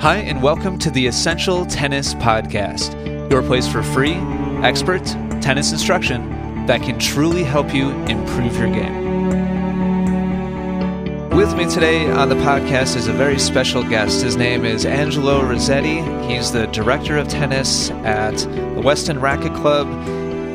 Hi, and welcome to the Essential Tennis Podcast, your place for free, expert tennis instruction that can truly help you improve your game. With me today on the podcast is a very special guest. His name is Angelo Rossetti. He's the director of tennis at the Weston Racket Club,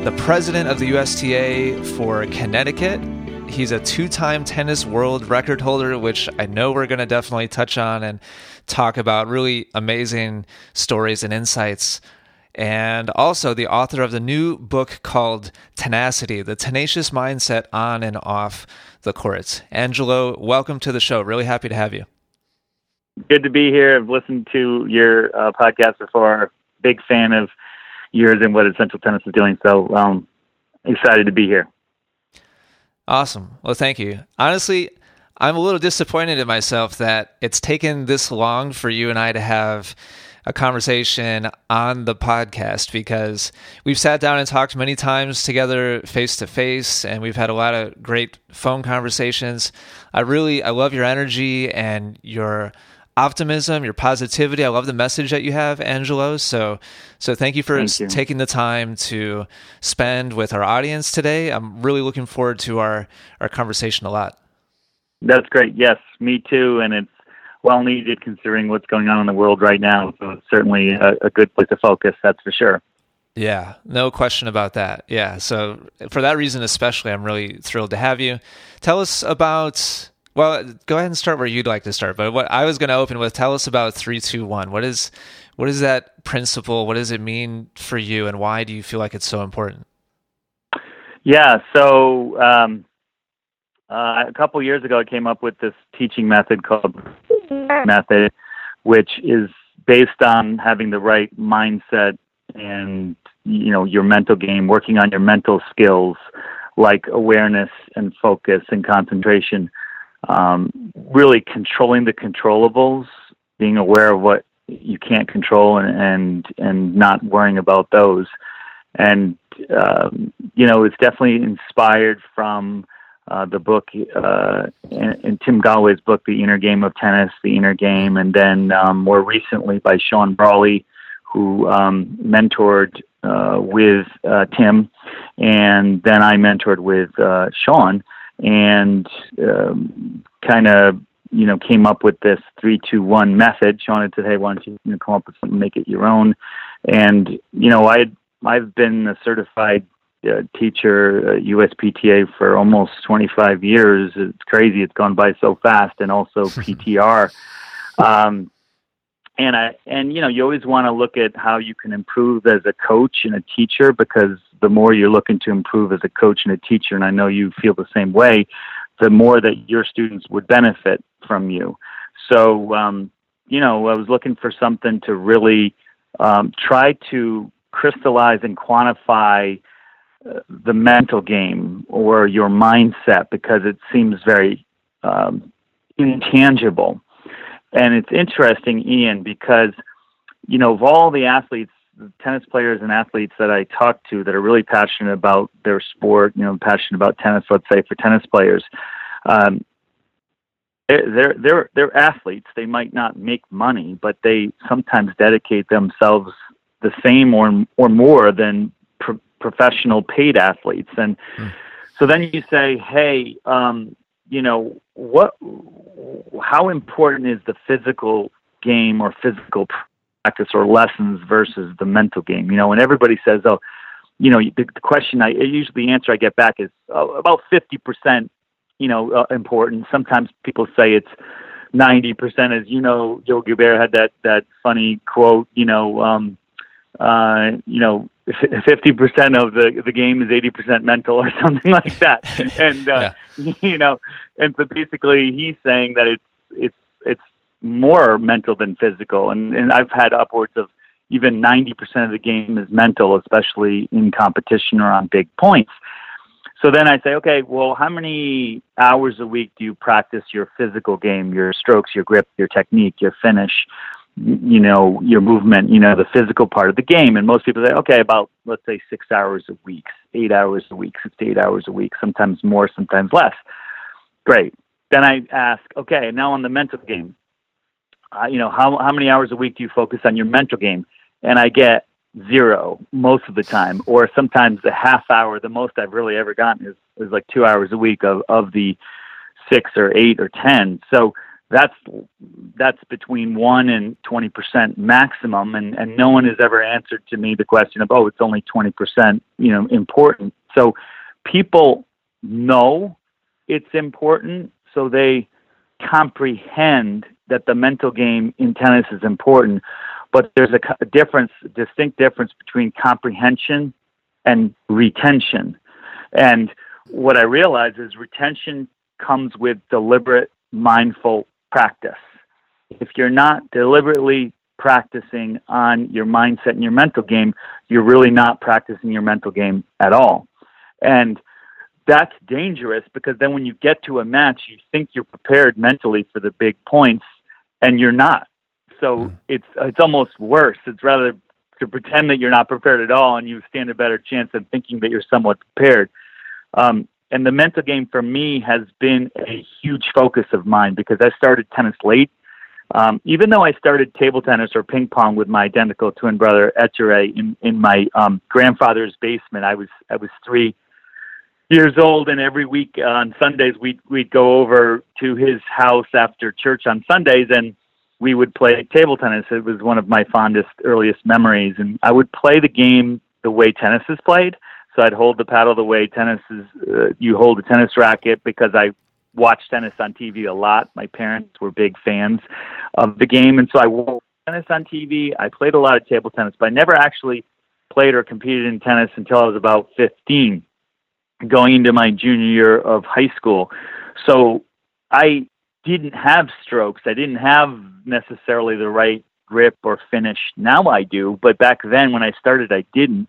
the president of the USTA for Connecticut. He's a two time tennis world record holder, which I know we're going to definitely touch on and talk about really amazing stories and insights. And also the author of the new book called Tenacity The Tenacious Mindset on and Off the Courts. Angelo, welcome to the show. Really happy to have you. Good to be here. I've listened to your uh, podcast before. Big fan of yours and what Essential Tennis is doing. So um, excited to be here. Awesome. Well, thank you. Honestly, I'm a little disappointed in myself that it's taken this long for you and I to have a conversation on the podcast because we've sat down and talked many times together face to face and we've had a lot of great phone conversations. I really I love your energy and your optimism, your positivity. I love the message that you have, Angelo. So, so thank you for thank you. taking the time to spend with our audience today. I'm really looking forward to our our conversation a lot. That's great. Yes, me too. And it's well needed considering what's going on in the world right now. So it's certainly a, a good place to focus. That's for sure. Yeah, no question about that. Yeah. So for that reason, especially, I'm really thrilled to have you. Tell us about. Well, go ahead and start where you'd like to start. But what I was going to open with, tell us about three, two, one. What is, what is that principle? What does it mean for you, and why do you feel like it's so important? Yeah. So um, uh, a couple years ago, I came up with this teaching method called method, which is based on having the right mindset and you know your mental game, working on your mental skills like awareness and focus and concentration, um, really controlling the controllables, being aware of what you can't control and and, and not worrying about those, and um, you know it's definitely inspired from uh, the book uh, and, and, Tim Gallwey's book, The Inner Game of Tennis, The Inner Game, and then um, more recently by Sean Brawley, who um, mentored uh, with uh, Tim, and then I mentored with uh, Sean, and um, kind of you know came up with this three two one method. Sean had said, "Hey, why don't you, you know, come up with something, make it your own?" And you know, I I've been a certified uh, teacher, uh, USPTA, for almost 25 years. It's crazy. It's gone by so fast, and also PTR. Um, and I and you know you always want to look at how you can improve as a coach and a teacher because the more you're looking to improve as a coach and a teacher, and I know you feel the same way, the more that your students would benefit from you. So um, you know I was looking for something to really um, try to crystallize and quantify the mental game or your mindset because it seems very um, intangible. And it's interesting, Ian, because you know of all the athletes, tennis players and athletes that I talk to that are really passionate about their sport, you know, passionate about tennis. Let's say for tennis players, um, they're they're they're athletes. They might not make money, but they sometimes dedicate themselves the same or or more than professional paid athletes. And mm. so then you say, hey, um, you know, what, how important is the physical game or physical practice or lessons versus the mental game? You know, and everybody says, oh, you know, the, the question I usually the answer I get back is oh, about 50%, you know, uh, important. Sometimes people say it's 90%, as you know, joe Berra had that, that funny quote, you know, um, uh, you know, fifty percent of the the game is eighty percent mental or something like that. And uh, yeah. you know, and so basically he's saying that it's it's it's more mental than physical. And and I've had upwards of even ninety percent of the game is mental, especially in competition or on big points. So then I say, okay, well, how many hours a week do you practice your physical game, your strokes, your grip, your technique, your finish? You know your movement you know the physical part of the game and most people say okay about let's say six hours a week eight hours a week six to eight hours a week sometimes more sometimes less great then i ask okay now on the mental game uh, you know, how how many hours a week do you focus on your mental game? And I get zero most of the time, or sometimes a half hour. The most I've really ever gotten is is like two hours a week of of the six or eight or ten. So that's that's between one and twenty percent maximum, and and no one has ever answered to me the question of oh it's only twenty percent you know important. So people know it's important, so they comprehend that the mental game in tennis is important. But there's a, difference, distinct difference between comprehension and retention. And what I realize is retention comes with deliberate, mindful practice. If you're not deliberately practicing on your mindset and your mental game, you're really not practicing your mental game at all. And that's dangerous because then when you get to a match, you think you're prepared mentally for the big points, and you're not. So mm. it's it's almost worse. It's rather to pretend that you're not prepared at all, and you stand a better chance than thinking that you're somewhat prepared. Um, and the mental game for me has been a huge focus of mine because I started tennis late. Um, even though I started table tennis or ping pong with my identical twin brother Ettore in in my um, grandfather's basement, I was I was three years old, and every week uh, on Sundays we'd we'd go over to his house after church on Sundays, and we would play table tennis. It was one of my fondest, earliest memories, and I would play the game the way tennis is played. So I'd hold the paddle the way tennis is. Uh, you hold a tennis racket because I watched tennis on TV a lot. My parents were big fans of the game, and so I watched tennis on TV. I played a lot of table tennis, but I never actually played or competed in tennis until I was about 15 going into my junior year of high school. So I didn't have strokes. I didn't have necessarily the right grip or finish. Now I do, but back then when I started, I didn't.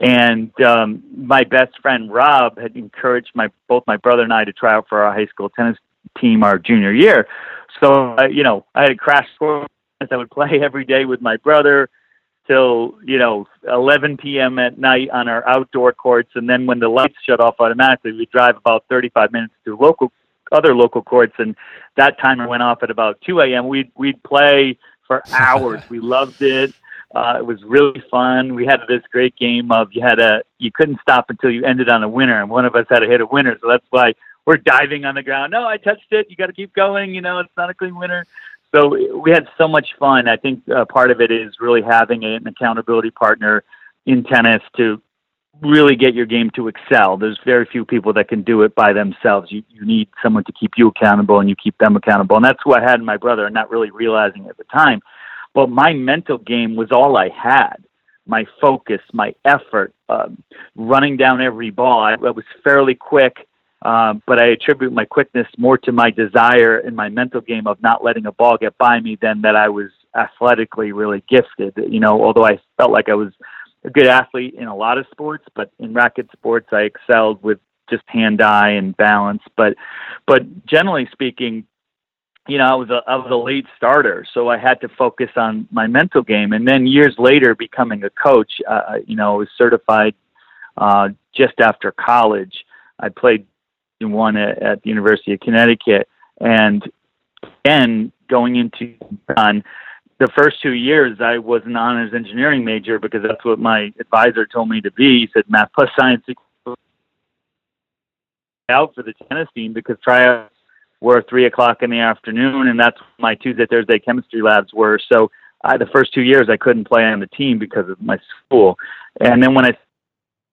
And um, my best friend Rob had encouraged my both my brother and I to try out for our high school tennis team our junior year. So uh, you know, I had a crash course. I would play every day with my brother till you know 11 p.m. at night on our outdoor courts, and then when the lights shut off automatically, we drive about 35 minutes to local other local courts, and that timer went off at about 2 a.m. We'd we'd play for hours. we loved it. Uh, it was really fun. We had this great game of you had a you couldn't stop until you ended on a winner, and one of us had to hit a winner. So that's why we're diving on the ground. No, I touched it. You got to keep going. You know, it's not a clean winner so we had so much fun. I think uh, part of it is really having an accountability partner in tennis to really get your game to excel. There's very few people that can do it by themselves. You you need someone to keep you accountable and you keep them accountable. And that's what I had in my brother, and not really realizing at the time. But my mental game was all I had. My focus, my effort, um, running down every ball. I, I was fairly quick um, but I attribute my quickness more to my desire and my mental game of not letting a ball get by me than that I was athletically really gifted. You know, although I felt like I was a good athlete in a lot of sports, but in racket sports I excelled with just hand eye and balance. But but generally speaking, you know, I was a I was a late starter, so I had to focus on my mental game. And then years later, becoming a coach, uh, you know, I was certified uh, just after college. I played in one at, at the University of Connecticut, and then going into on the first two years, I was an honors engineering major because that's what my advisor told me to be. He said math plus science out for the tennis team because tryouts were three o'clock in the afternoon, and that's my Tuesday Thursday chemistry labs were. So I, the first two years, I couldn't play on the team because of my school. And then when I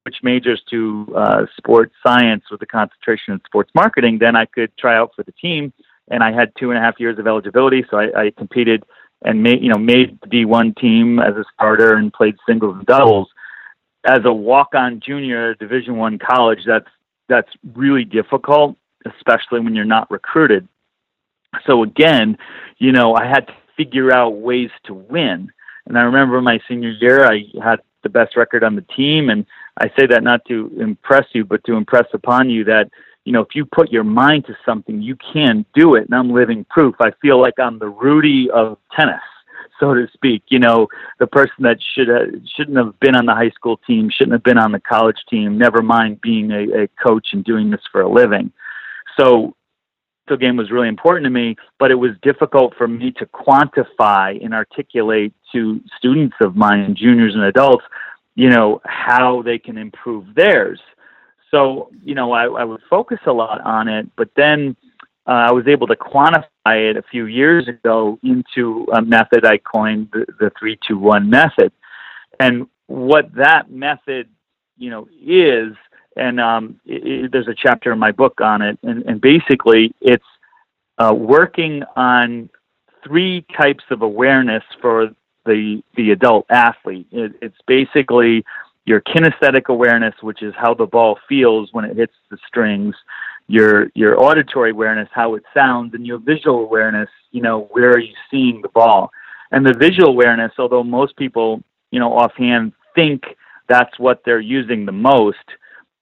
switched majors to uh, sports science with a concentration in sports marketing, then I could try out for the team. And I had two and a half years of eligibility, so I, I competed and made you know made the D1 team as a starter and played singles and doubles. As a walk-on junior at Division One college, that's that's really difficult, especially when you're not recruited. So again, you know, I had to figure out ways to win. And I remember my senior year, I had the best record on the team. And I say that not to impress you, but to impress upon you that, you know, if you put your mind to something, you can do it. And I'm living proof. I feel like I'm the Rudy of tennis, so to speak. You know, the person that should have, shouldn't have been on the high school team, shouldn't have been on the college team, never mind being a, a coach and doing this for a living. So the game was really important to me, but it was difficult for me to quantify and articulate to students of mine, juniors and adults, you know, how they can improve theirs. So, you know, I, I would focus a lot on it, but then uh, I was able to quantify it a few years ago into a method I coined the, the 321 method. And what that method, you know, is and um, it, it, there's a chapter in my book on it. And, and basically, it's uh, working on three types of awareness for the the adult athlete. It, it's basically your kinesthetic awareness, which is how the ball feels when it hits the strings. Your your auditory awareness, how it sounds, and your visual awareness. You know, where are you seeing the ball? And the visual awareness, although most people, you know, offhand think that's what they're using the most,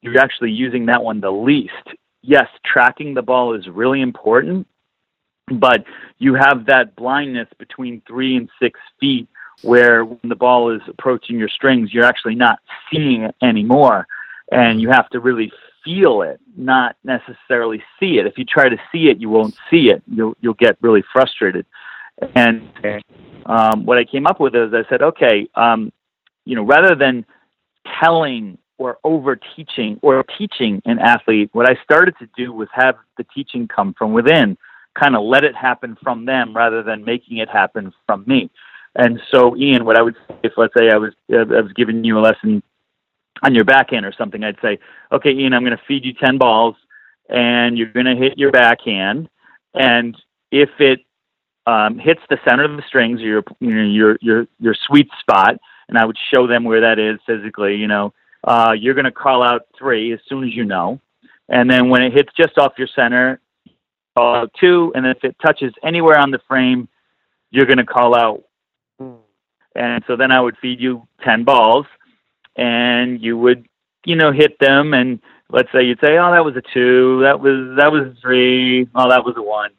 you're actually using that one the least. Yes, tracking the ball is really important, but you have that blindness between three and six feet where when the ball is approaching your strings, you're actually not seeing it anymore. And you have to really feel it, not necessarily see it. If you try to see it, you won't see it. You'll, you'll get really frustrated. And um, what I came up with is I said, okay, um, you know, rather than telling or over teaching or teaching an athlete, what I started to do was have the teaching come from within, kind of let it happen from them rather than making it happen from me. And so, Ian, what I would say, if let's say I was I was giving you a lesson on your backhand or something, I'd say, okay, Ian, I'm going to feed you ten balls, and you're going to hit your backhand, and if it um, hits the center of the strings, your your your your sweet spot, and I would show them where that is physically, you know, uh, you're going to call out three as soon as you know. And then when it hits just off your center, call out two. And if it touches anywhere on the frame, you're going to call out. And so then I would feed you 10 balls and you would, you know, hit them. And let's say you'd say, oh, that was a two. That was, that was a three. Oh, that was a one.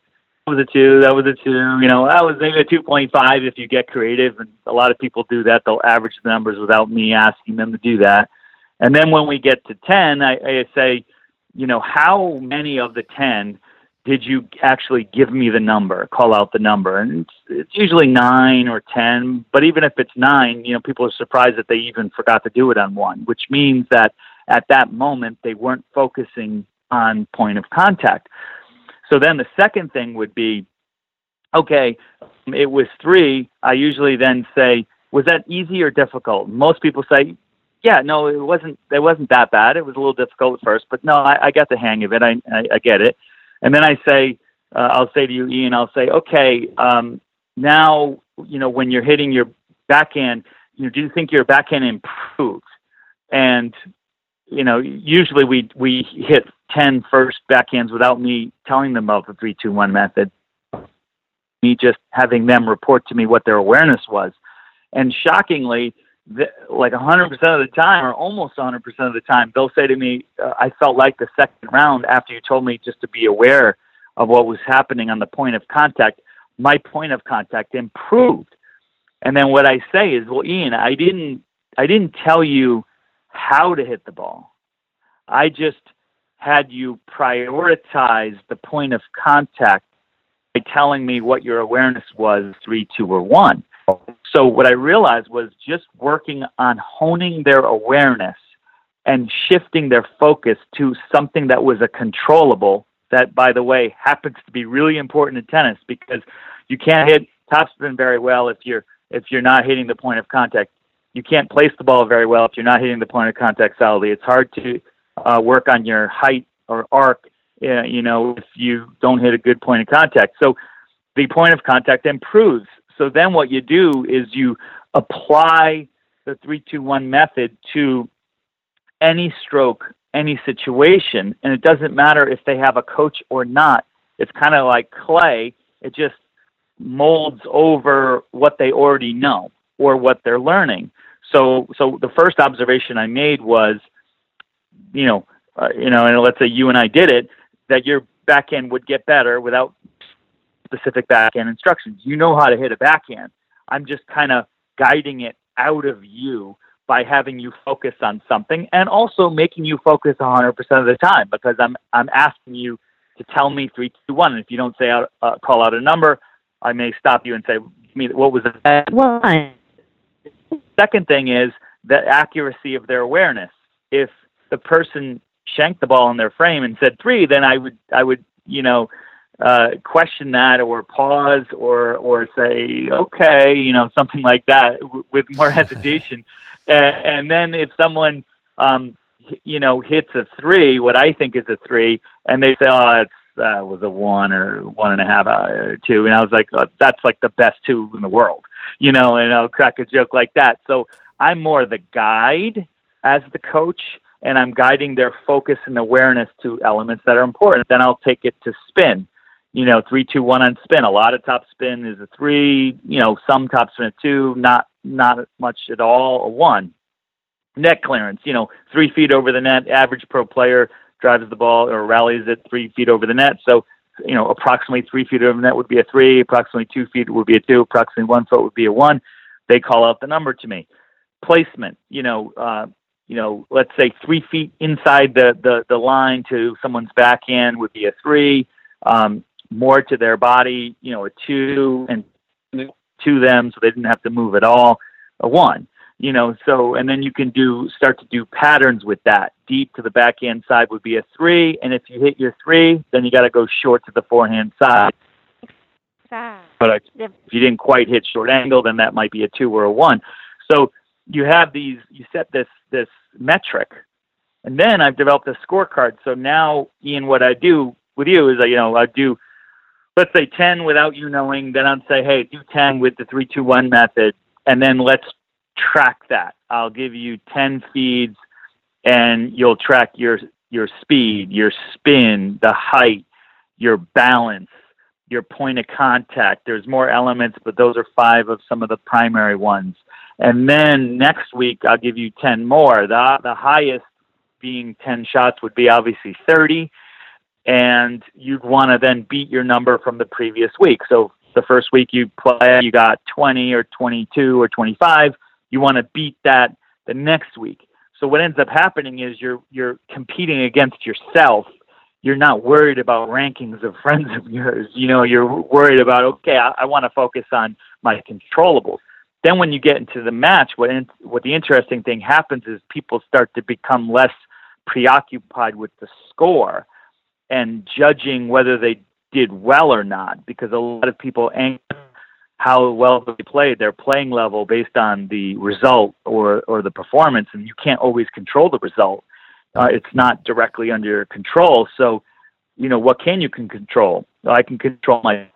That was a two. That was a two. You know, that was maybe a 2.5 if you get creative. And a lot of people do that. They'll average the numbers without me asking them to do that. And then when we get to 10, I, I say, you know, how many of the 10 did you actually give me the number, call out the number? And it's, it's usually nine or 10, but even if it's nine, you know, people are surprised that they even forgot to do it on one, which means that at that moment they weren't focusing on point of contact. So then the second thing would be, okay, it was three. I usually then say, was that easy or difficult? Most people say, yeah, no, it wasn't. It wasn't that bad. It was a little difficult at first, but no, I, I got the hang of it. I, I, I get it. And then I say, uh, I'll say to you, Ian, I'll say, okay, um, now you know when you're hitting your backhand, you know, do you think your backhand improved? And you know, usually we we hit 10 first backhands without me telling them about the three two one method. Me just having them report to me what their awareness was, and shockingly, like 100% of the time, or almost 100% of the time, they'll say to me, uh, I felt like the second round after you told me just to be aware of what was happening on the point of contact, my point of contact improved. And then what I say is, well, Ian, I didn't, I didn't tell you how to hit the ball. I just had you prioritize the point of contact by telling me what your awareness was, three, two, or one. So what I realized was just working on honing their awareness and shifting their focus to something that was a controllable that by the way happens to be really important in tennis because you can't hit topspin very well if you're if you're not hitting the point of contact. You can't place the ball very well if you're not hitting the point of contact solidly. It's hard to uh, work on your height or arc, uh, you know, if you don't hit a good point of contact. So the point of contact improves so then what you do is you apply the 321 method to any stroke, any situation, and it doesn't matter if they have a coach or not. It's kind of like clay. It just molds over what they already know or what they're learning. So, so the first observation I made was, you know, uh, you know, and let's say you and I did it, that your back end would get better without specific backhand instructions. You know how to hit a backhand. I'm just kind of guiding it out of you by having you focus on something and also making you focus 100% of the time because I'm I'm asking you to tell me three, two, one. And if you don't say out, uh, call out a number, I may stop you and say, "Me, what was the one?" Second thing is the accuracy of their awareness. If the person shanked the ball in their frame and said three, then I would, I would, you know, uh, question that or pause or or say okay, you know, something like that w- with more hesitation. and, and then if someone um, you know, hits a three, what I think is a three, and they say, oh, it's uh, was a one or one and a half uh, or two, and I was like, oh, that's like the best two in the world, you know, and I'll crack a joke like that. So I'm more the guide as the coach, and I'm guiding their focus and awareness to elements that are important. Then I'll take it to spin, you know, three, two, one on spin. A lot of top spin is a three, you know, some top spin a two, not not much at all a one net clearance, you know, three feet over the net. Average pro player drives the ball or rallies it three feet over the net. So, you know, approximately three feet over the net would be a three. Approximately two feet would be a two. Approximately one foot would be a one. They call out the number to me. Placement, you know, uh, you know, let's say three feet inside the, the, the line to someone's backhand would be a three. Um, more to their body, you know, a two, and to them, so they didn't have to move at all, a one you know so and then you can do start to do patterns with that. Deep to the backhand side would be a three and if you hit your three then you got to go short to the forehand side. But if you didn't quite hit short angle then that might be a two or a one. So you have these you set this this metric. And then i've developed a scorecard. So now ian what i do with you is I, you know i do let's say 10 without you knowing then i'd say hey do 10 with the 321 method and then let's track that. I'll give you 10 feeds and you'll track your your speed, your spin, the height, your balance, your point of contact. There's more elements, but those are five of some of the primary ones. And then next week I'll give you 10 more. The the highest being 10 shots would be obviously 30 and you'd want to then beat your number from the previous week. So the first week you play, you got 20 or 22 or 25 you want to beat that the next week. So what ends up happening is you're you're competing against yourself. You're not worried about rankings of friends of yours. You know, you're worried about okay, I, I want to focus on my controllables. Then when you get into the match, what in, what the interesting thing happens is people start to become less preoccupied with the score and judging whether they did well or not because a lot of people anchor how well they played, their playing level based on the result or, or the performance, and you can't always control the result. Uh, it's not directly under your control. So, you know, what can you can control? I can control my,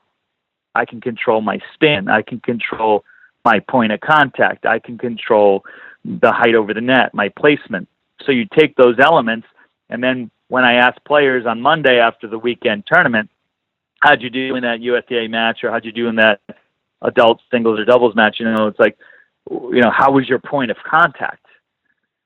I can control my spin. I can control my point of contact. I can control the height over the net, my placement. So you take those elements, and then when I ask players on Monday after the weekend tournament, how'd you do in that USTA match, or how'd you do in that adult singles or doubles match, you know, it's like, you know, how was your point of contact?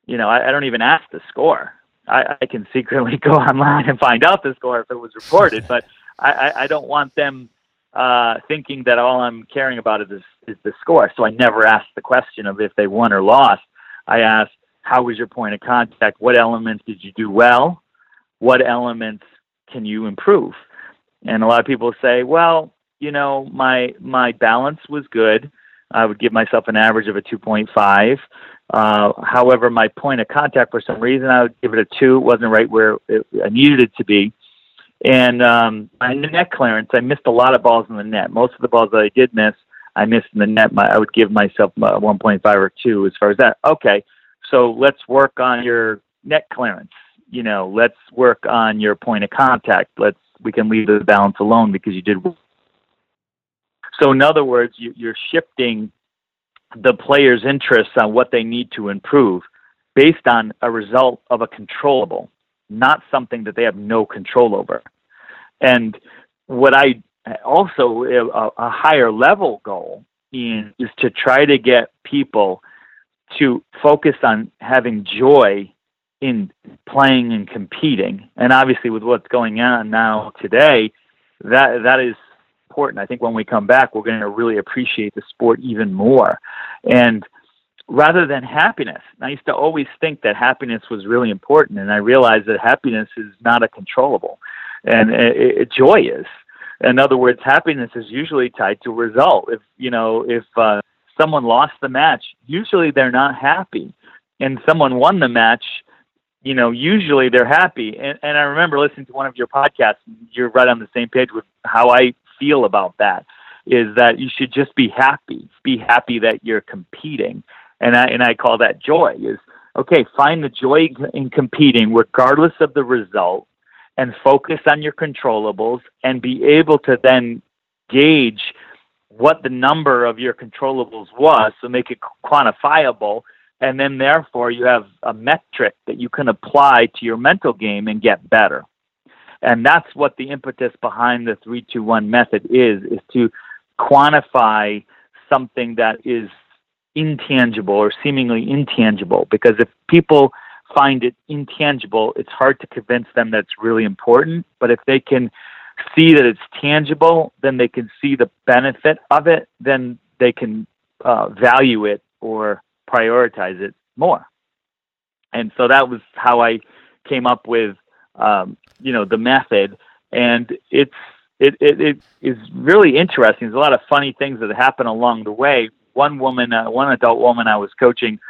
You know, I, I don't even ask the score. I, I can secretly go online and find out the score if it was reported, but I, I, I don't want them uh, thinking that all I'm caring about is, is the score. So I never ask the question of if they won or lost. I ask, how was your point of contact? What elements did you do well? What elements can you improve? And a lot of people say, well, you know, my my balance was good. I would give myself an average of a 2.5. Uh, however, my point of contact, for some reason, I would give it a two. It wasn't right where it, I needed it to be. And um, my net clearance, I missed a lot of balls in the net. Most of the balls that I did miss, I missed in the net. My, I would give myself a 1.5 or 2 as far as that. Okay, so let's work on your net clearance. You know, let's work on your point of contact. Let's we can leave the balance alone because you did so, in other words, you, you're shifting the player's interests on what they need to improve based on a result of a controllable, not something that they have no control over. And what I also a, a higher level goal in, is to try to get people to focus on having joy in playing and competing. And obviously, with what's going on now today, that that is important. I think when we come back, we're going to really appreciate the sport even more. And rather than happiness, I used to always think that happiness was really important, and I realized that happiness is not a controllable. and it, it, joy is. In other words, happiness is usually tied to result. If you know, if uh, someone lost the match, usually they're not happy, and someone won the match, you know, usually they're happy. And, and I remember listening to one of your podcasts. You're right on the same page with how I feel about that. Is that you should just be happy. Be happy that you're competing, and I and I call that joy. Is okay. Find the joy in competing, regardless of the result, and focus on your controllables, and be able to then gauge what the number of your controllables was, so make it quantifiable, and then therefore you have a metric that you can apply to your mental game and get better. And that's what the impetus behind the 321 method is is to quantify something that is intangible or seemingly intangible because if people find it intangible, it's hard to convince them that it's really important, but if they can see that it's tangible, then they can see the benefit of it, then they can uh, value it or prioritize it more. And so that was how I came up with, um, you know, the method. And it's it, it, it is really interesting. There's a lot of funny things that happen along the way. One woman, uh, one adult woman I was coaching,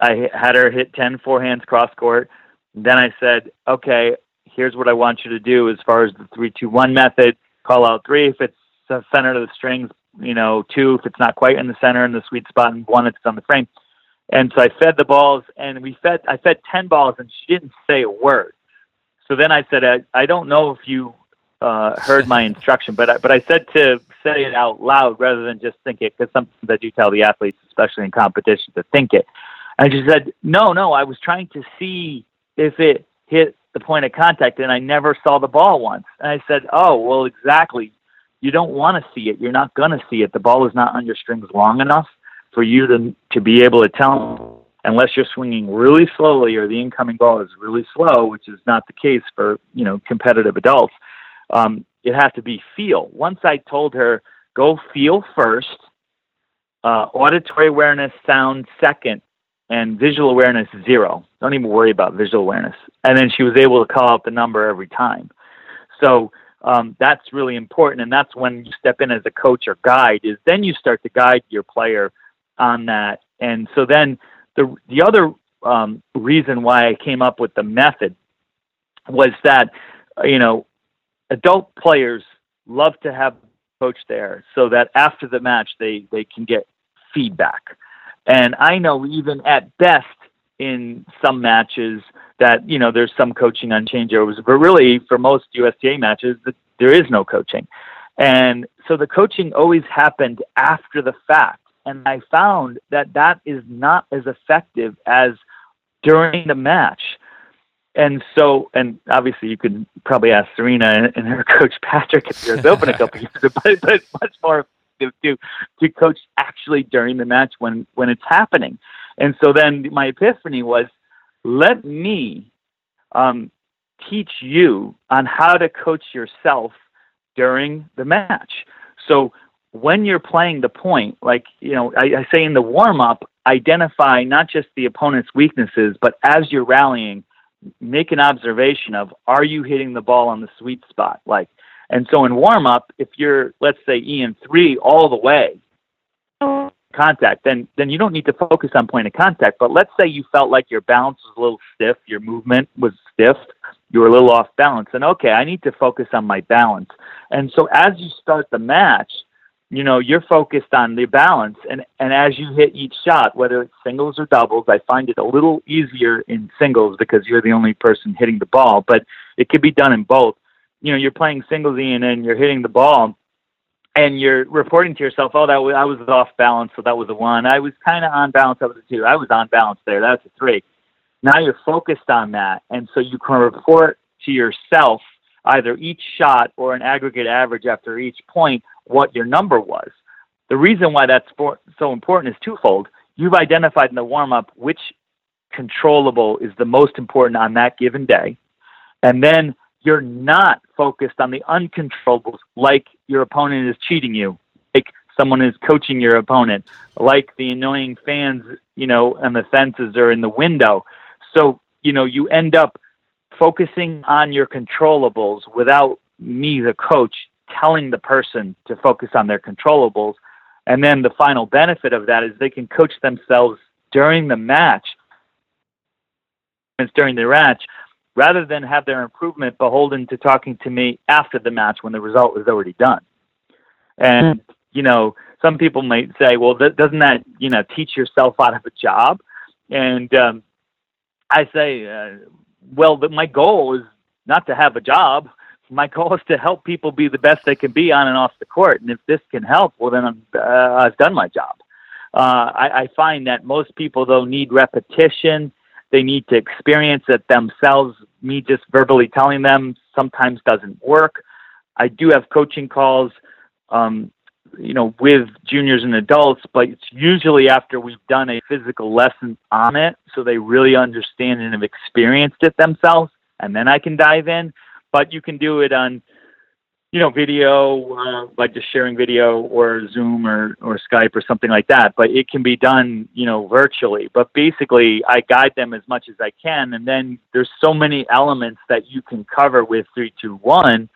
I had her hit 10 forehands cross court. Then I said, okay, here's what I want you to do as far as the three two one method. Call out three if it's the center of the strings, you know, two if it's not quite in the center in the sweet spot, and one if it's on the frame. And so I fed the balls, and we fed. I fed ten balls, and she didn't say a word. So then I said, I, I don't know if you uh, heard my instruction, but I, but I said to say it out loud rather than just think it, because something that you tell the athletes, especially in competition, to think it. And she said, No, no, I was trying to see if it hit the point of contact and I never saw the ball once. And I said, Oh, well, exactly. You don't want to see it. You're not going to see it. The ball is not on your strings long enough for you to, to be able to tell unless you're swinging really slowly or the incoming ball is really slow, which is not the case for, you know, competitive adults. Um, it has to be feel. Once I told her, go feel first, uh, auditory awareness, sound second, and visual awareness zero. Don't even worry about visual awareness. And then she was able to call out the number every time. So um, that's really important, and that's when you step in as a coach or guide. Is then you start to guide your player on that. And so then the the other um, reason why I came up with the method was that you know adult players love to have coach there so that after the match they they can get feedback and I know even at best in some matches that, you know, there's some coaching on changeovers, but really for most USTA matches, there is no coaching. And so the coaching always happened after the fact. And I found that that is not as effective as during the match. And so, and obviously, you could probably ask Serena and, her coach Patrick if you're open a couple years, ago, but, but it's much more effective to to coach actually during the match when when it's happening. And so then my epiphany was, let me um, teach you on how to coach yourself during the match. So when you're playing the point, like you know, I, I say in the warm up, identify not just the opponent's weaknesses, but as you're rallying, make an observation of are you hitting the ball on the sweet spot? Like and so in warm up, if you're let's say EM three all the way contact, then then you don't need to focus on point of contact. But let's say you felt like your balance was a little stiff, your movement was stiff, you were a little off balance, and okay, I need to focus on my balance. And so as you start the match, you know you're focused on the balance, and and as you hit each shot, whether it's singles or doubles, I find it a little easier in singles because you're the only person hitting the ball, but it could be done in both you know you're playing singles and then you're hitting the ball and you're reporting to yourself, oh, that was, I was off balance, so that was a one. I was kind of on balance, that was a two. I was on balance there, that's a three. Now you're focused on that, and so you can report to yourself either each shot or an aggregate average after each point what your number was. The reason why that's for, so important is twofold. You've identified in the warm up which controllable is the most important on that given day, and then you're not focused on the uncontrollables like your opponent is cheating you, like someone is coaching your opponent, like the annoying fans, you know, and the fences are in the window. So, you know, you end up focusing on your controllables without me, the coach, telling the person to focus on their controllables. And then the final benefit of that is they can coach themselves during the match, during the match, rather than have their improvement beholden to talking to me after the match when the result was already done. And, mm-hmm. you know, some people might say, well, th- doesn't that, you know, teach yourself out of a job? And um, I say, uh, well, but my goal is not to have a job. My goal is to help people be the best they can be on and off the court. And if this can help, well, then I'm, uh, I've done my job. Uh, I, I find that most people, though, need repetition. They need to experience it themselves. Me just verbally telling them sometimes doesn't work. I do have coaching calls, um, you know, with juniors and adults, but it's usually after we've done a physical lesson on it, so they really understand and have experienced it themselves, and then I can dive in. But you can do it on you know, video, uh, like just sharing video or Zoom or, or Skype or something like that. But it can be done, you know, virtually. But basically, I guide them as much as I can. And then there's so many elements that you can cover with 321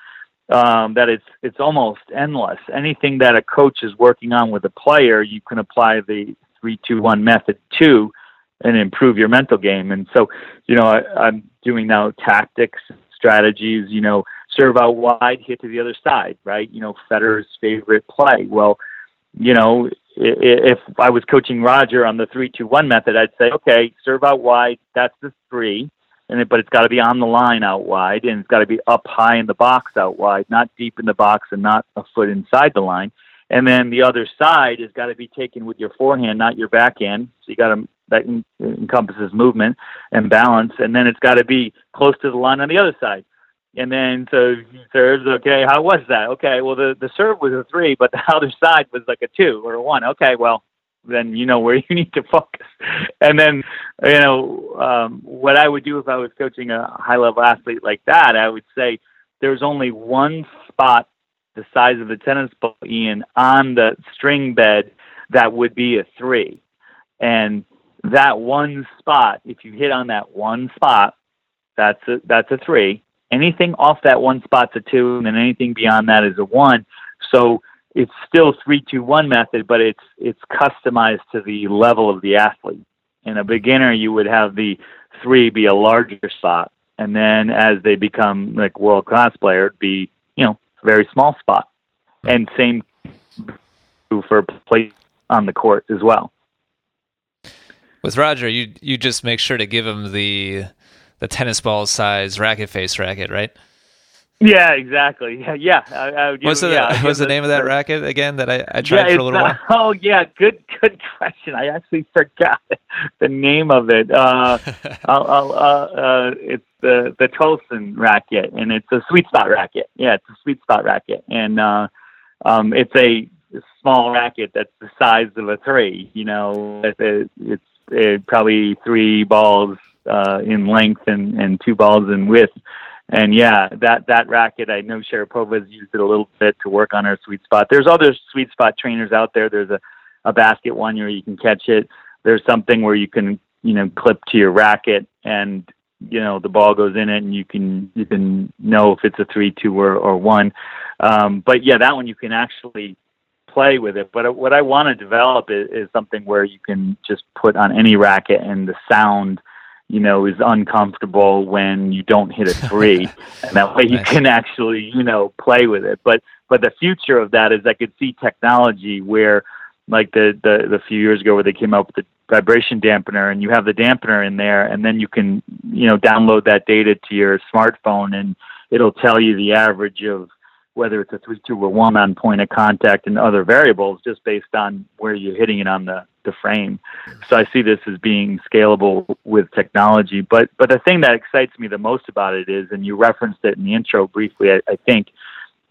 um, that it's, it's almost endless. Anything that a coach is working on with a player, you can apply the 321 method to and improve your mental game. And so, you know, I, I'm doing now tactics, strategies, you know, serve out wide, hit to the other side, right? You know, Federer's favorite play. Well, you know, if I was coaching Roger on the three-two-one method, I'd say, okay, serve out wide. That's the three, and it, but it's got to be on the line out wide, and it's got to be up high in the box out wide, not deep in the box and not a foot inside the line. And then the other side has got to be taken with your forehand, not your backhand. So you got to that encompasses movement and balance, and then it's got to be close to the line on the other side. And then so serves, okay, how was that? Okay, well the the serve was a three, but the other side was like a two or a one. Okay, well then you know where you need to focus. And then you know um, what I would do if I was coaching a high level athlete like that, I would say there's only one spot the size of a tennis ball, Ian, on the string bed that would be a three, and that one spot, if you hit on that one spot, that's a that's a three Anything off that one spot's a two, and then anything beyond that is a one. So it's still three two one method, but it's it's customized to the level of the athlete. In a beginner, you would have the three be a larger spot, and then as they become like world class player, it'd be you know a very small spot, and same for play on the court as well. With Roger, you you just make sure to give him the the tennis ball size racket face racket, right? Yeah, exactly. Yeah, yeah. I, I what's the yeah, what's the name of that racket again? That I, I tried yeah, for a little while. Oh yeah, good good question. I actually forgot the name of it. Uh, I'll, I'll, uh, uh, it's the the Tolson racket, and it's a sweet spot racket. Yeah, it's a sweet spot racket, and uh, um, it's a small racket that's the size of a three. You know, it's, it's, it's probably three balls uh, in length and, and two balls in width. And yeah, that, that racket, I know Sharapova's used it a little bit to work on her sweet spot. There's other sweet spot trainers out there. There's a, a basket one where you can catch it. There's something where you can, you know, clip to your racket and, you know, the ball goes in it and you can, you can know if it's a three, two or, or one. Um, but yeah, that one you can actually play with it. But what I want to develop is, is something where you can just put on any racket and the sound – you know, is uncomfortable when you don't hit a three, and that way you can actually, you know, play with it. But but the future of that is I could see technology where, like the the the few years ago where they came out with the vibration dampener, and you have the dampener in there, and then you can, you know, download that data to your smartphone, and it'll tell you the average of whether it's a three two or one on point of contact and other variables just based on where you're hitting it on the, the frame. So I see this as being scalable with technology. But but the thing that excites me the most about it is, and you referenced it in the intro briefly, I, I think,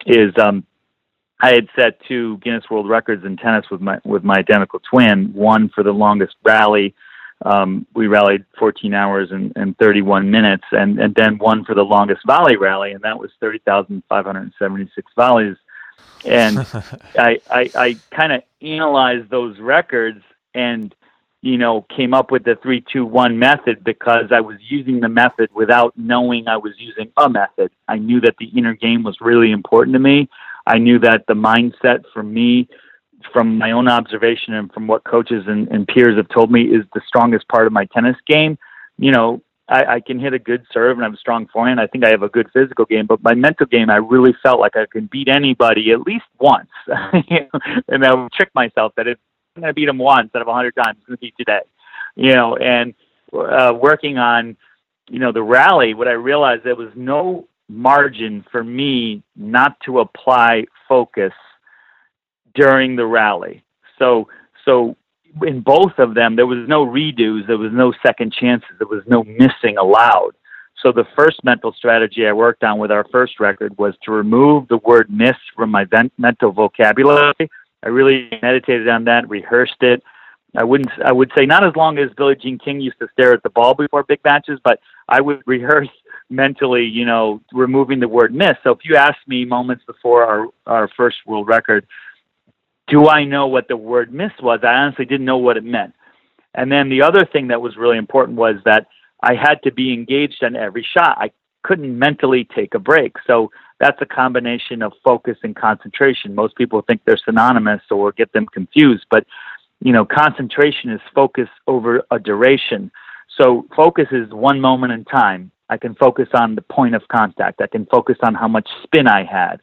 is um, I had set two Guinness World Records in tennis with my with my identical twin. One for the longest rally um, we rallied 14 hours and, and 31 minutes, and, and then won for the longest volley rally, and that was 30,576 volleys. And I, I, I kind of analyzed those records, and you know, came up with the three, two, one method because I was using the method without knowing I was using a method. I knew that the inner game was really important to me. I knew that the mindset for me, from my own observation and from what coaches and, and peers have told me, is the strongest part of my tennis game. You know, I, I can hit a good serve and I have a strong forehand. I think I have a good physical game, but my mental game, I really felt like I can beat anybody at least once. and I would trick myself that if I'm going to beat them once out of a hundred times, I'm going to beat today. You know, and uh, working on, you know, the rally, what I realized there was no margin for me not to apply focus during the rally. So, so in both of them, there was no redos, there was no second chances, there was no missing allowed. So the first mental strategy I worked on with our first record was to remove the word miss from my mental vocabulary. I really meditated on that, rehearsed it. I wouldn't. I would say not as long as Billie Jean King used to stare at the ball before big matches, but I would rehearse mentally. You know, removing the word miss. So if you asked me moments before our our first world record, do I know what the word miss was? I honestly didn't know what it meant. And then the other thing that was really important was that I had to be engaged on every shot. I couldn't mentally take a break. So that's a combination of focus and concentration. Most people think they're synonymous or get them confused, but you know, concentration is focus over a duration. So focus is one moment in time. I can focus on the point of contact. I can focus on how much spin I had.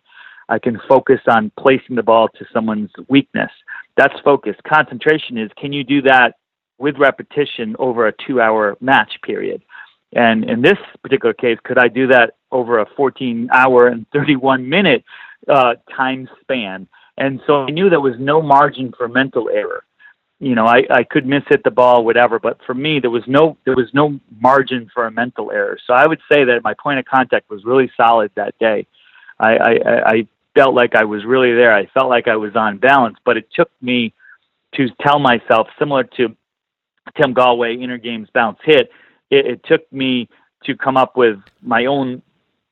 I can focus on placing the ball to someone's weakness. That's focus. Concentration is can you do that with repetition over a two hour match period? And in this particular case, could I do that over a 14 hour and 31 minute uh, time span? And so I knew there was no margin for mental error. You know, I, I could miss hit the ball, whatever, but for me, there was no there was no margin for a mental error. So I would say that my point of contact was really solid that day. I, I, I felt like I was really there. I felt like I was on balance, but it took me to tell myself, similar to Tim Gallwey, inner games bounce hit, it, it took me to come up with my own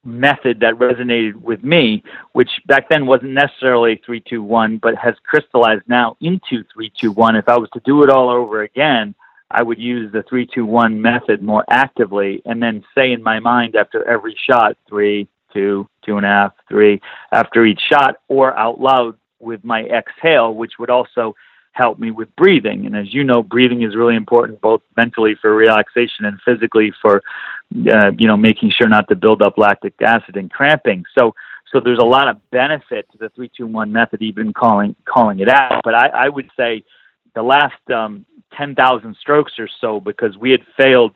method that resonated with me, which back then wasn't necessarily 321, but has crystallized now into 321. If I was to do it all over again, I would use the 321 method more actively and then say in my mind after every shot, three, two, two and a half, three after each shot, or out loud with my exhale, which would also help me with breathing. And as you know, breathing is really important both mentally for relaxation and physically for, uh, you know, making sure not to build up lactic acid and cramping. So, so there's a lot of benefit to the three two one method, even calling calling it out. But I, I would say the last um, ten thousand strokes or so, because we had failed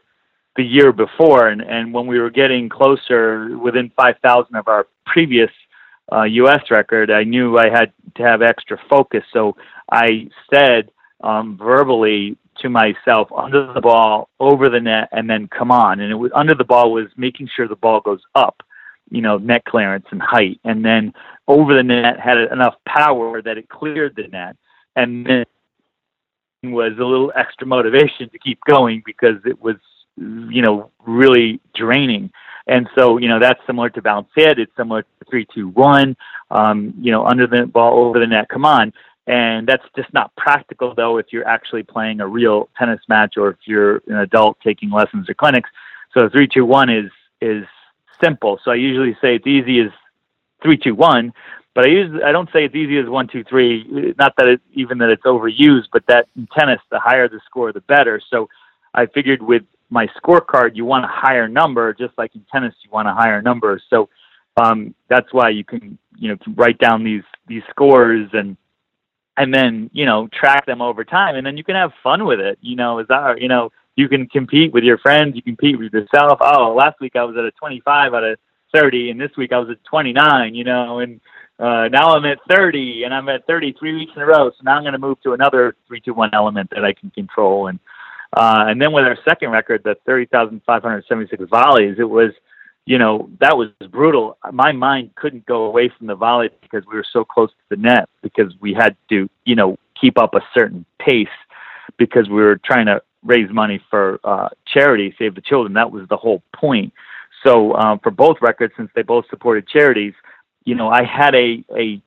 the year before, and, and when we were getting closer, within 5,000 of our previous uh, U.S. record, I knew I had to have extra focus. So I said um, verbally to myself, under the ball, over the net, and then come on. And it was under the ball was making sure the ball goes up, you know, net clearance and height, and then over the net had enough power that it cleared the net, and then was a little extra motivation to keep going because it was you know, really draining. And so, you know, that's similar to bounce hit. It's similar to three, two, one. Um, you know, under the ball, over the net. Come on. And that's just not practical, though, if you're actually playing a real tennis match or if you're an adult taking lessons or clinics. So three, two, one is is simple. So I usually say it's easy as three, two, one. But I use I don't say it's easy as one, two, three. Not that it even that it's overused, but that in tennis, the higher the score, the better. So I figured with my scorecard, you want a higher number, just like in tennis, you want a higher number. So um, that's why you can, you know, write down these these scores and and then you know track them over time, and then you can have fun with it. You know, is that you know you can compete with your friends, you compete with yourself. Oh, last week I was at a 25 out of 30, and this week I was at 29. You know, and uh, now I'm at 30, and I'm at 33 weeks in a row. So now I'm going to move to another three, two, one element that I can control and uh, and then with our second record, the 30,576 volleys, it was, you know, that was brutal. My mind couldn't go away from the volley because we were so close to the net because we had to, you know, keep up a certain pace because we were trying to raise money for uh, charity, Save the Children. That was the whole point. So um, for both records, since they both supported charities, you know, I had a, a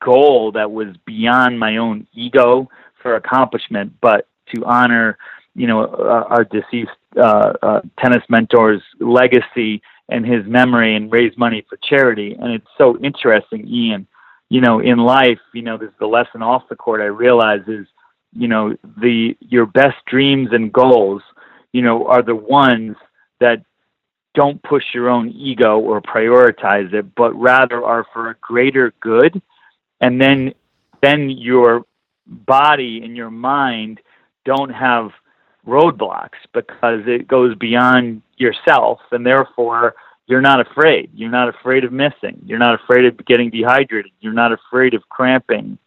goal that was beyond my own ego for accomplishment, but to honor, you know, uh, our deceased uh, uh, tennis mentor's legacy and his memory and raise money for charity. And it's so interesting, Ian. You know, in life, you know, this is the lesson off the court. I realize is, you know, the your best dreams and goals, you know, are the ones that don't push your own ego or prioritize it, but rather are for a greater good. And then, then your body and your mind don't have roadblocks because it goes beyond yourself, and therefore you're not afraid. You're not afraid of missing. You're not afraid of getting dehydrated. You're not afraid of cramping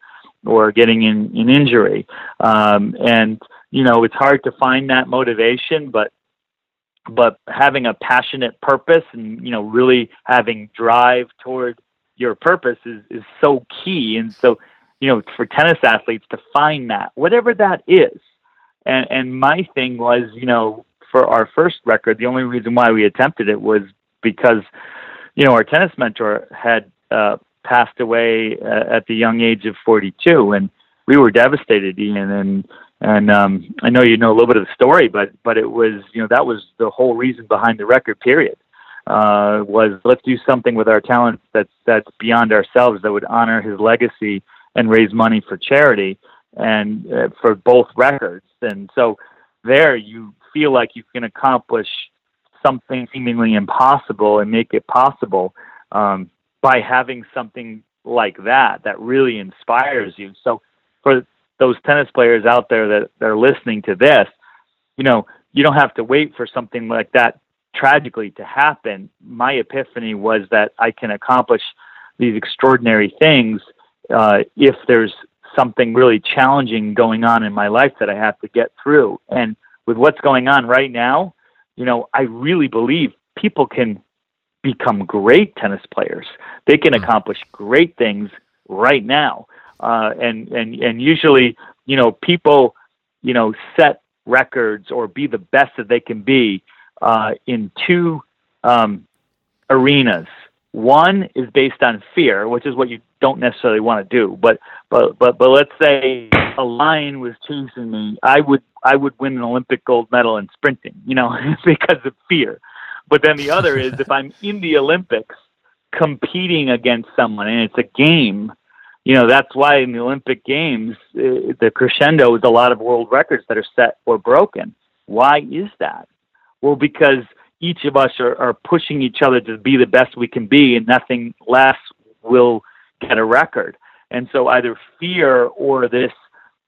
or getting in an injury. Um, and you know it's hard to find that motivation, but but having a passionate purpose and you know really having drive toward your purpose is is so key and so you know for tennis athletes to find that whatever that is and and my thing was you know for our first record the only reason why we attempted it was because you know our tennis mentor had uh passed away uh, at the young age of 42 and we were devastated Ian and and um, I know you know a little bit of the story, but but it was you know that was the whole reason behind the record. Period uh, was let's do something with our talent that's that's beyond ourselves that would honor his legacy and raise money for charity and uh, for both records. And so there you feel like you can accomplish something seemingly impossible and make it possible um, by having something like that that really inspires you. So for those tennis players out there that, that are listening to this, you know, you don't have to wait for something like that tragically to happen. My epiphany was that I can accomplish these extraordinary things uh, if there's something really challenging going on in my life that I have to get through. And with what's going on right now, you know, I really believe people can become great tennis players. They can hmm. accomplish great things right now uh, and and and usually you know people you know set records or be the best that they can be uh, in two um, arenas. One is based on fear, which is what you don't necessarily want to do. But but but but let's say a lion was chasing me, I would I would win an Olympic gold medal in sprinting, you know, because of fear. But then the other is if I'm in the Olympics competing against someone and it's a game, you know that's why in the Olympic Games uh, the crescendo is a lot of world records that are set or broken. Why is that? Well, because each of us are, are pushing each other to be the best we can be, and nothing less will get a record. And so either fear or this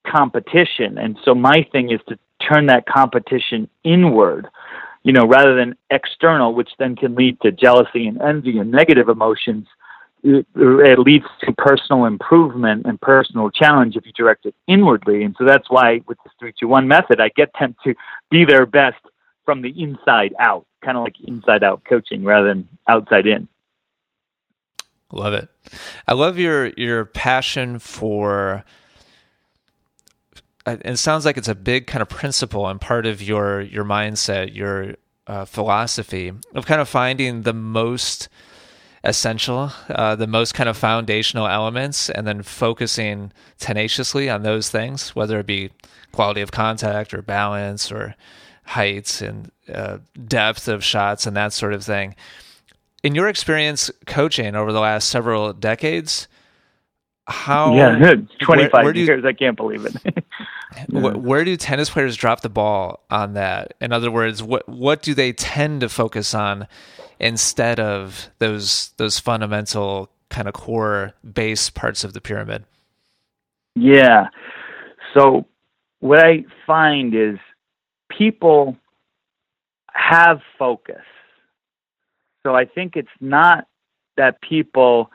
competition. And so my thing is to turn that competition inward, you know, rather than external, which then can lead to jealousy and envy and negative emotions it, leads to personal improvement and personal challenge if you direct it inwardly. And so that's why with the three two one method, I get them to be their best from the inside out, kind of like inside out coaching rather than outside in. Love it. I love your your passion for. It sounds like it's a big kind of principle and part of your your mindset, your uh, philosophy of kind of finding the most essential, uh, the most kind of foundational elements, and then focusing tenaciously on those things, whether it be quality of contact or balance or heights and uh, depth of shots and that sort of thing. In your experience coaching over the last several decades, how yeah 25 where, where years you, i can't believe it where, where, do tennis players drop the ball on that in other words what what do they tend to focus on instead of those those fundamental kind of core base parts of the pyramid? Yeah. So what I find is people have focus. So I think it's not that people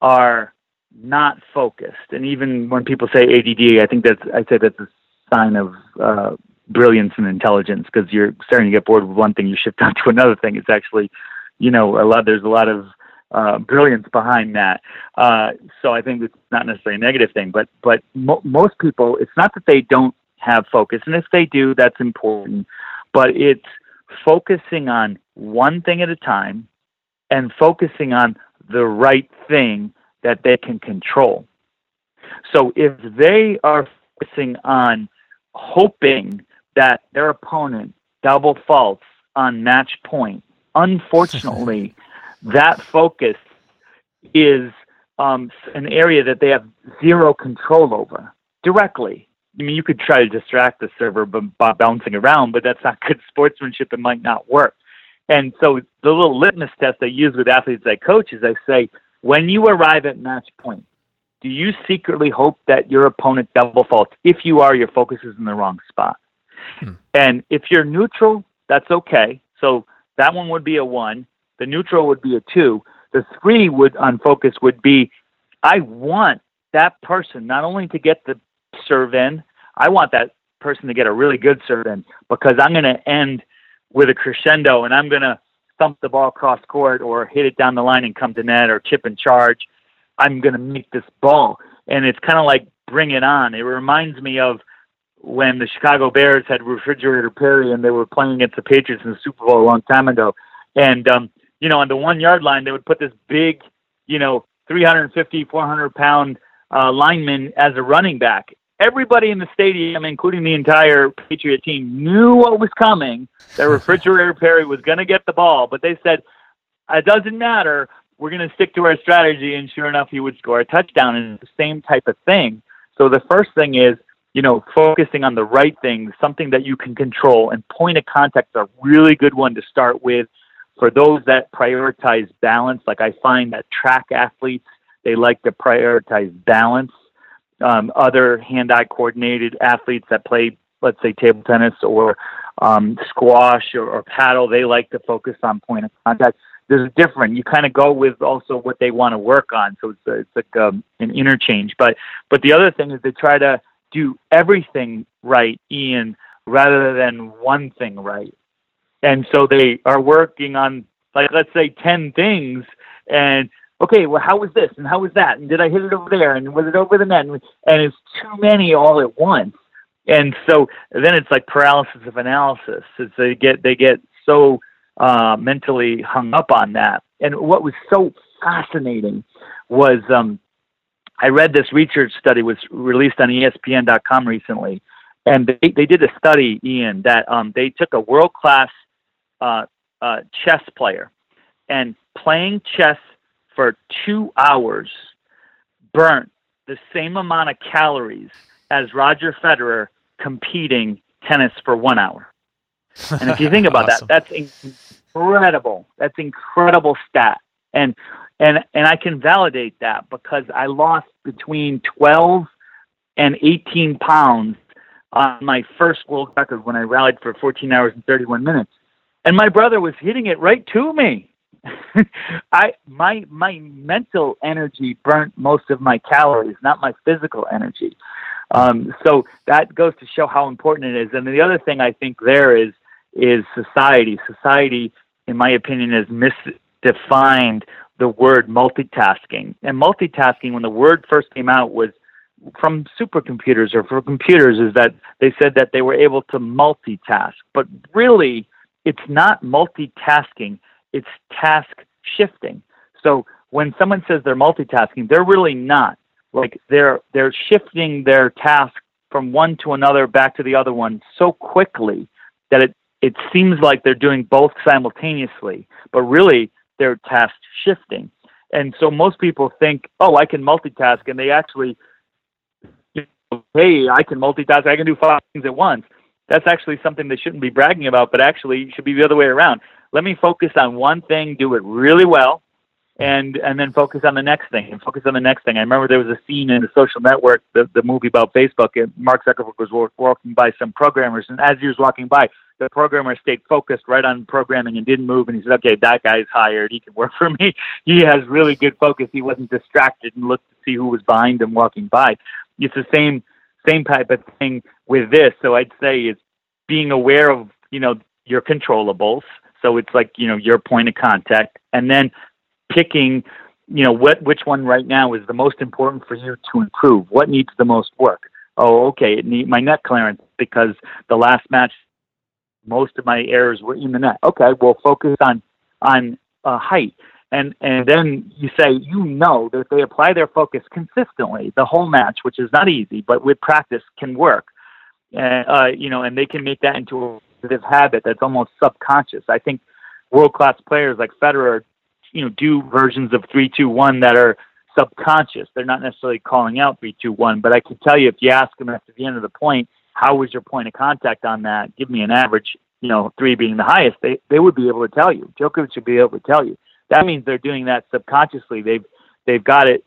are not focused. And even when people say ADD, I think that's I say that's a sign of uh, brilliance and intelligence because you're starting to get bored with one thing, you shift on to another thing. It's actually you know, a lot. There's a lot of uh, brilliance behind that. Uh, so I think it's not necessarily a negative thing, but but mo- most people, it's not that they don't have focus, and if they do, that's important. But it's focusing on one thing at a time and focusing on the right thing that they can control. So if they are focusing on hoping that their opponent double faults on match point. Unfortunately, that focus is um, an area that they have zero control over directly. I mean, you could try to distract the server by bouncing around, but that's not good sportsmanship. It might not work. And so the little litmus test I use with athletes I coach is I say, when you arrive at match point, do you secretly hope that your opponent double faults? If you are, your focus is in the wrong spot. Hmm. And if you're neutral, that's okay. So that one would be a one. The neutral would be a two. The three would on focus would be, I want that person not only to get the serve in, I want that person to get a really good serve in because I'm going to end with a crescendo and I'm going to thump the ball cross court or hit it down the line and come to net or chip and charge. I'm going to make this ball. And it's kind of like bring it on. It reminds me of when the Chicago Bears had Refrigerator Perry and they were playing against the Patriots in the Super Bowl a long time ago. And, um, you know, on the one yard line, they would put this big, you know, 350, 400 pound uh, lineman as a running back everybody in the stadium, including the entire Patriot team, knew what was coming. That Refrigerator Perry was going to get the ball, but they said it doesn't matter. We're going to stick to our strategy, and sure enough, he would score a touchdown. And it's the same type of thing. So the first thing is, you know, focusing on the right things, something that you can control, and point of contact is a really good one to start with. For those that prioritize balance, like I find that track athletes, they like to prioritize balance um, other hand-eye coordinated athletes that play, let's say, table tennis or um, squash or, or paddle, they like to focus on point of contact. There's different. You kind of go with also what they want to work on, so it's, a, it's like um, an interchange. But but the other thing is they try to do everything right, Ian, rather than one thing right. And so they are working on like let's say ten things, and okay, well, how was this and how was that, and did I hit it over there, and was it over the net, and, and it's too many all at once, and so then it's like paralysis of analysis. It's they get they get so uh, mentally hung up on that, and what was so fascinating was um, I read this research study was released on ESPN.com recently, and they they did a study, Ian, that um, they took a world class uh, uh, chess player and playing chess for two hours burnt the same amount of calories as Roger Federer competing tennis for one hour. And if you think about awesome. that, that's incredible. That's incredible stat. And and and I can validate that because I lost between 12 and 18 pounds on my first world record when I rallied for 14 hours and 31 minutes. And my brother was hitting it right to me. I my my mental energy burnt most of my calories, not my physical energy. Um, so that goes to show how important it is. And the other thing I think there is is society. Society, in my opinion, has misdefined the word multitasking. And multitasking, when the word first came out, was from supercomputers or for computers, is that they said that they were able to multitask. But really, it's not multitasking it's task shifting. So when someone says they're multitasking, they're really not. Like they're they're shifting their task from one to another back to the other one so quickly that it it seems like they're doing both simultaneously, but really they're task shifting. And so most people think, "Oh, I can multitask," and they actually, "Hey, I can multitask. I can do five things at once." That's actually something they shouldn't be bragging about, but actually it should be the other way around let me focus on one thing, do it really well, and and then focus on the next thing and focus on the next thing. I remember there was a scene in the Social Network, the the movie about Facebook, and Mark Zuckerberg was walking by some programmers, and as he was walking by, the programmer stayed focused right on programming and didn't move. And he said, "Okay, that guy's hired. He can work for me. He has really good focus. He wasn't distracted and looked to see who was behind him walking by." It's the same same type of thing with this. So I'd say it's being aware of you know your controllables so it's like, you know, your point of contact and then picking, you know, what which one right now is the most important for you to improve. What needs the most work? Oh, okay, it need my net clearance because the last match most of my errors were in the net. Okay, we'll focus on on uh, height. And and then you say you know that they apply their focus consistently the whole match, which is not easy, but with practice can work uh, uh, you know, and they can make that into a habit that's almost subconscious. I think world class players like Federer, you know, do versions of three two one that are subconscious. They're not necessarily calling out three two one, but I can tell you if you ask them after the end of the point, how was your point of contact on that? Give me an average, you know, three being the highest. They they would be able to tell you. Djokovic would be able to tell you. That means they're doing that subconsciously. They've they've got it,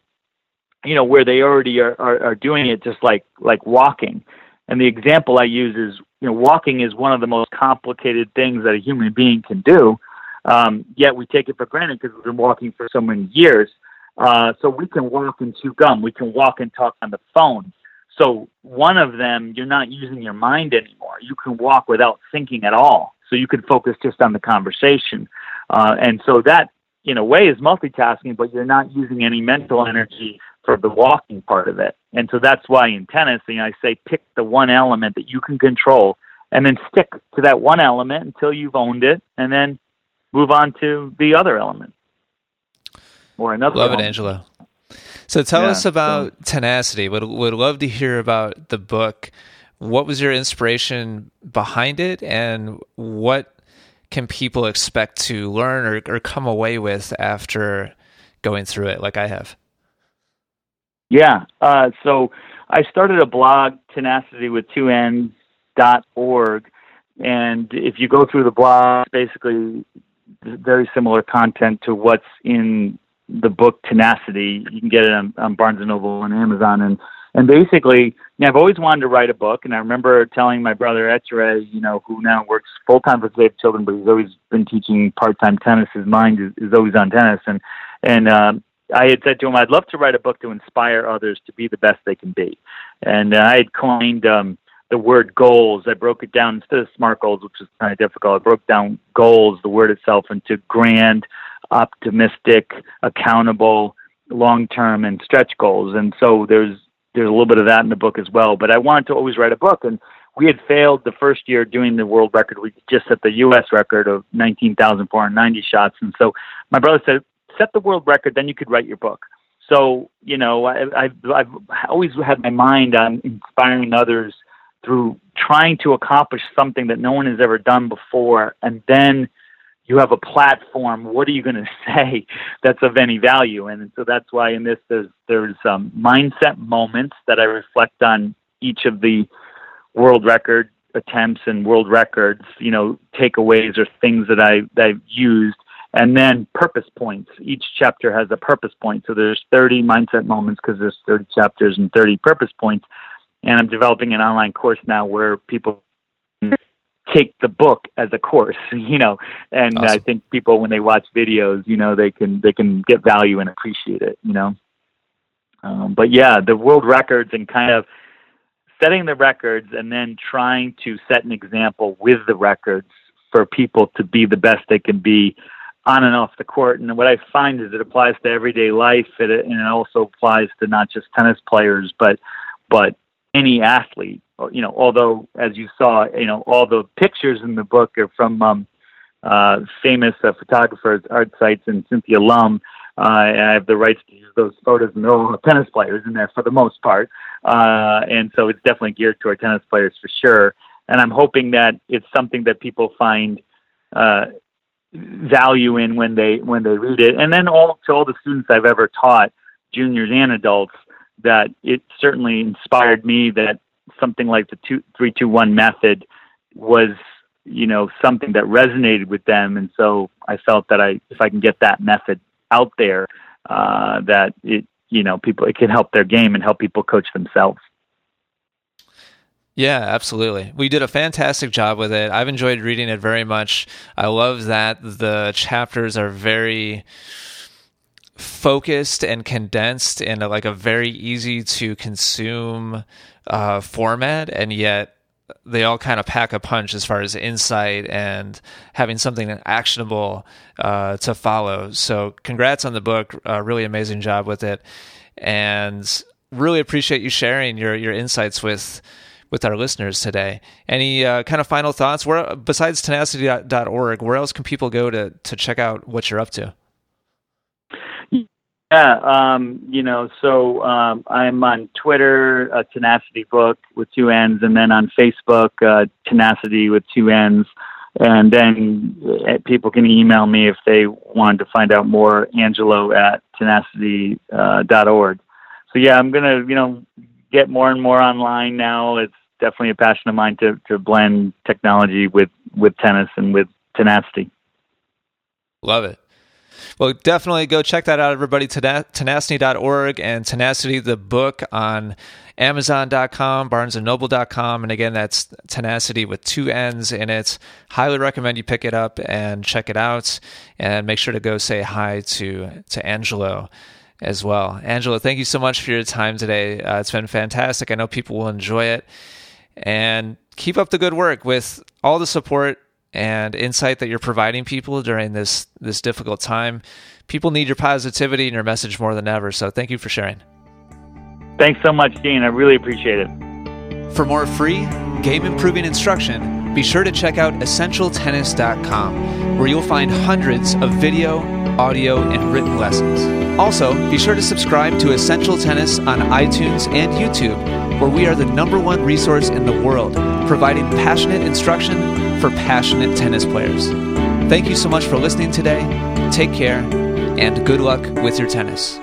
you know, where they already are, are, are doing it just like like walking. And the example I use is, you know, walking is one of the most complicated things that a human being can do. Um, yet we take it for granted because we've been walking for so many years. Uh, so we can walk and chew gum. We can walk and talk on the phone. So one of them, you're not using your mind anymore. You can walk without thinking at all. So you can focus just on the conversation. Uh, and so that, in a way, is multitasking, but you're not using any mental energy for the walking part of it. And so that's why in tennis, you know, I say pick the one element that you can control and then stick to that one element until you've owned it and then move on to the other element or another. Love element. it, Angelo. So tell Yeah, us about so- Tenacity. Would would love to hear about the book. What was your inspiration behind it, and what can people expect to learn or, or come away with after going through it, like I have? Yeah. Uh, so I started a blog, tenacity with two N's dot org. And if you go through the blog, basically very similar content to what's in the book Tenacity. You can get it on, on Barnes and Noble and Amazon. And, and basically, I've always wanted to write a book. And I remember telling my brother Ettore, you know, who now works full time for Save Children, but he's always been teaching part time tennis. His mind is, is always on tennis. And, and, um, I had said to him, I'd love to write a book to inspire others to be the best they can be. And uh, I had coined um, the word goals. I broke it down instead of SMART goals, which is kind of difficult. I broke down goals, the word itself, into grand, optimistic, accountable, long term, and stretch goals. And so there's there's a little bit of that in the book as well. But I wanted to always write a book, and we had failed the first year doing the world record. We just set the U.S. record of 19,490 shots, and so my brother said, "Set the world record, then you could write your book." So you know, I, I've I've always had my mind on inspiring others through trying to accomplish something that no one has ever done before, and then you have a platform. What are you going to say that's of any value? And so that's why in this there's there's um, mindset moments that I reflect on each of the world record attempts and world records. You know, takeaways or things that I that I've used, and then purpose points. Each chapter has a purpose point. So there's 30 mindset moments because there's 30 chapters and 30 purpose points. And I'm developing an online course now where people take the book as a course, you know, and I think people when they watch videos, you know, they can they can get value and appreciate it, you know. Um, but yeah, the world records and kind of setting the records and then trying to set an example with the records for people to be the best they can be on and off the court. And what I find is it applies to everyday life, and it, and it also applies to not just tennis players, but but any athlete. You know, although as you saw, you know, all the pictures in the book are from um, uh, famous uh, photographers, Art Seitz, and Cynthia Lum. Uh, and I have the rights to use those photos, and they're all tennis players in there for the most part. Uh, and so it's definitely geared toward tennis players for sure. And I'm hoping that it's something that people find uh, value in when they when they read it. And then all to all the students I've ever taught, juniors and adults, that it certainly inspired me that something like the two three two one method was you know something that resonated with them and so i felt that i if i can get that method out there uh that it you know people it can help their game and help people coach themselves Yeah, absolutely. We did a fantastic job with it. I've enjoyed reading it very much. I love that the chapters are very focused and condensed in a, like a very easy to consume uh, format, and yet they all kind of pack a punch as far as insight and having something actionable uh, to follow. So, congrats on the book. Uh, really amazing job with it, and really appreciate you sharing your your insights with with our listeners today. Any uh, kind of final thoughts? Where besides tenacity.org, where else can people go to to check out what you're up to? Yeah, um, you know, so um, I'm on Twitter, uh, Tenacity Book with two N's, and then on Facebook, uh, Tenacity with two N's. And then uh, people can email me if they wanted to find out more, Angelo at tenacity.org. Uh, so, yeah, I'm going to, you know, get more and more online now. It's definitely a passion of mine to, to blend technology with, with tennis and with tenacity. Love it. Well, definitely go check that out, everybody. Tenacity.org and Tenacity, the book on Amazon.com, BarnesandNoble.com. And again, that's Tenacity with two N's in it. Highly recommend you pick it up and check it out. And make sure to go say hi to, to Angelo as well. Angelo, thank you so much for your time today. Uh, it's been fantastic. I know people will enjoy it. And keep up the good work with all the support and insight that you're providing people during this this difficult time. People need your positivity and your message more than ever. So thank you for sharing. Thanks so much, Dean. I really appreciate it. For more free game improving instruction, be sure to check out essentialtennis.com, where you'll find hundreds of video, audio, and written lessons. Also, be sure to subscribe to Essential Tennis on iTunes and YouTube, where we are the number one resource in the world, providing passionate instruction for passionate tennis players. Thank you so much for listening today. Take care, and good luck with your tennis.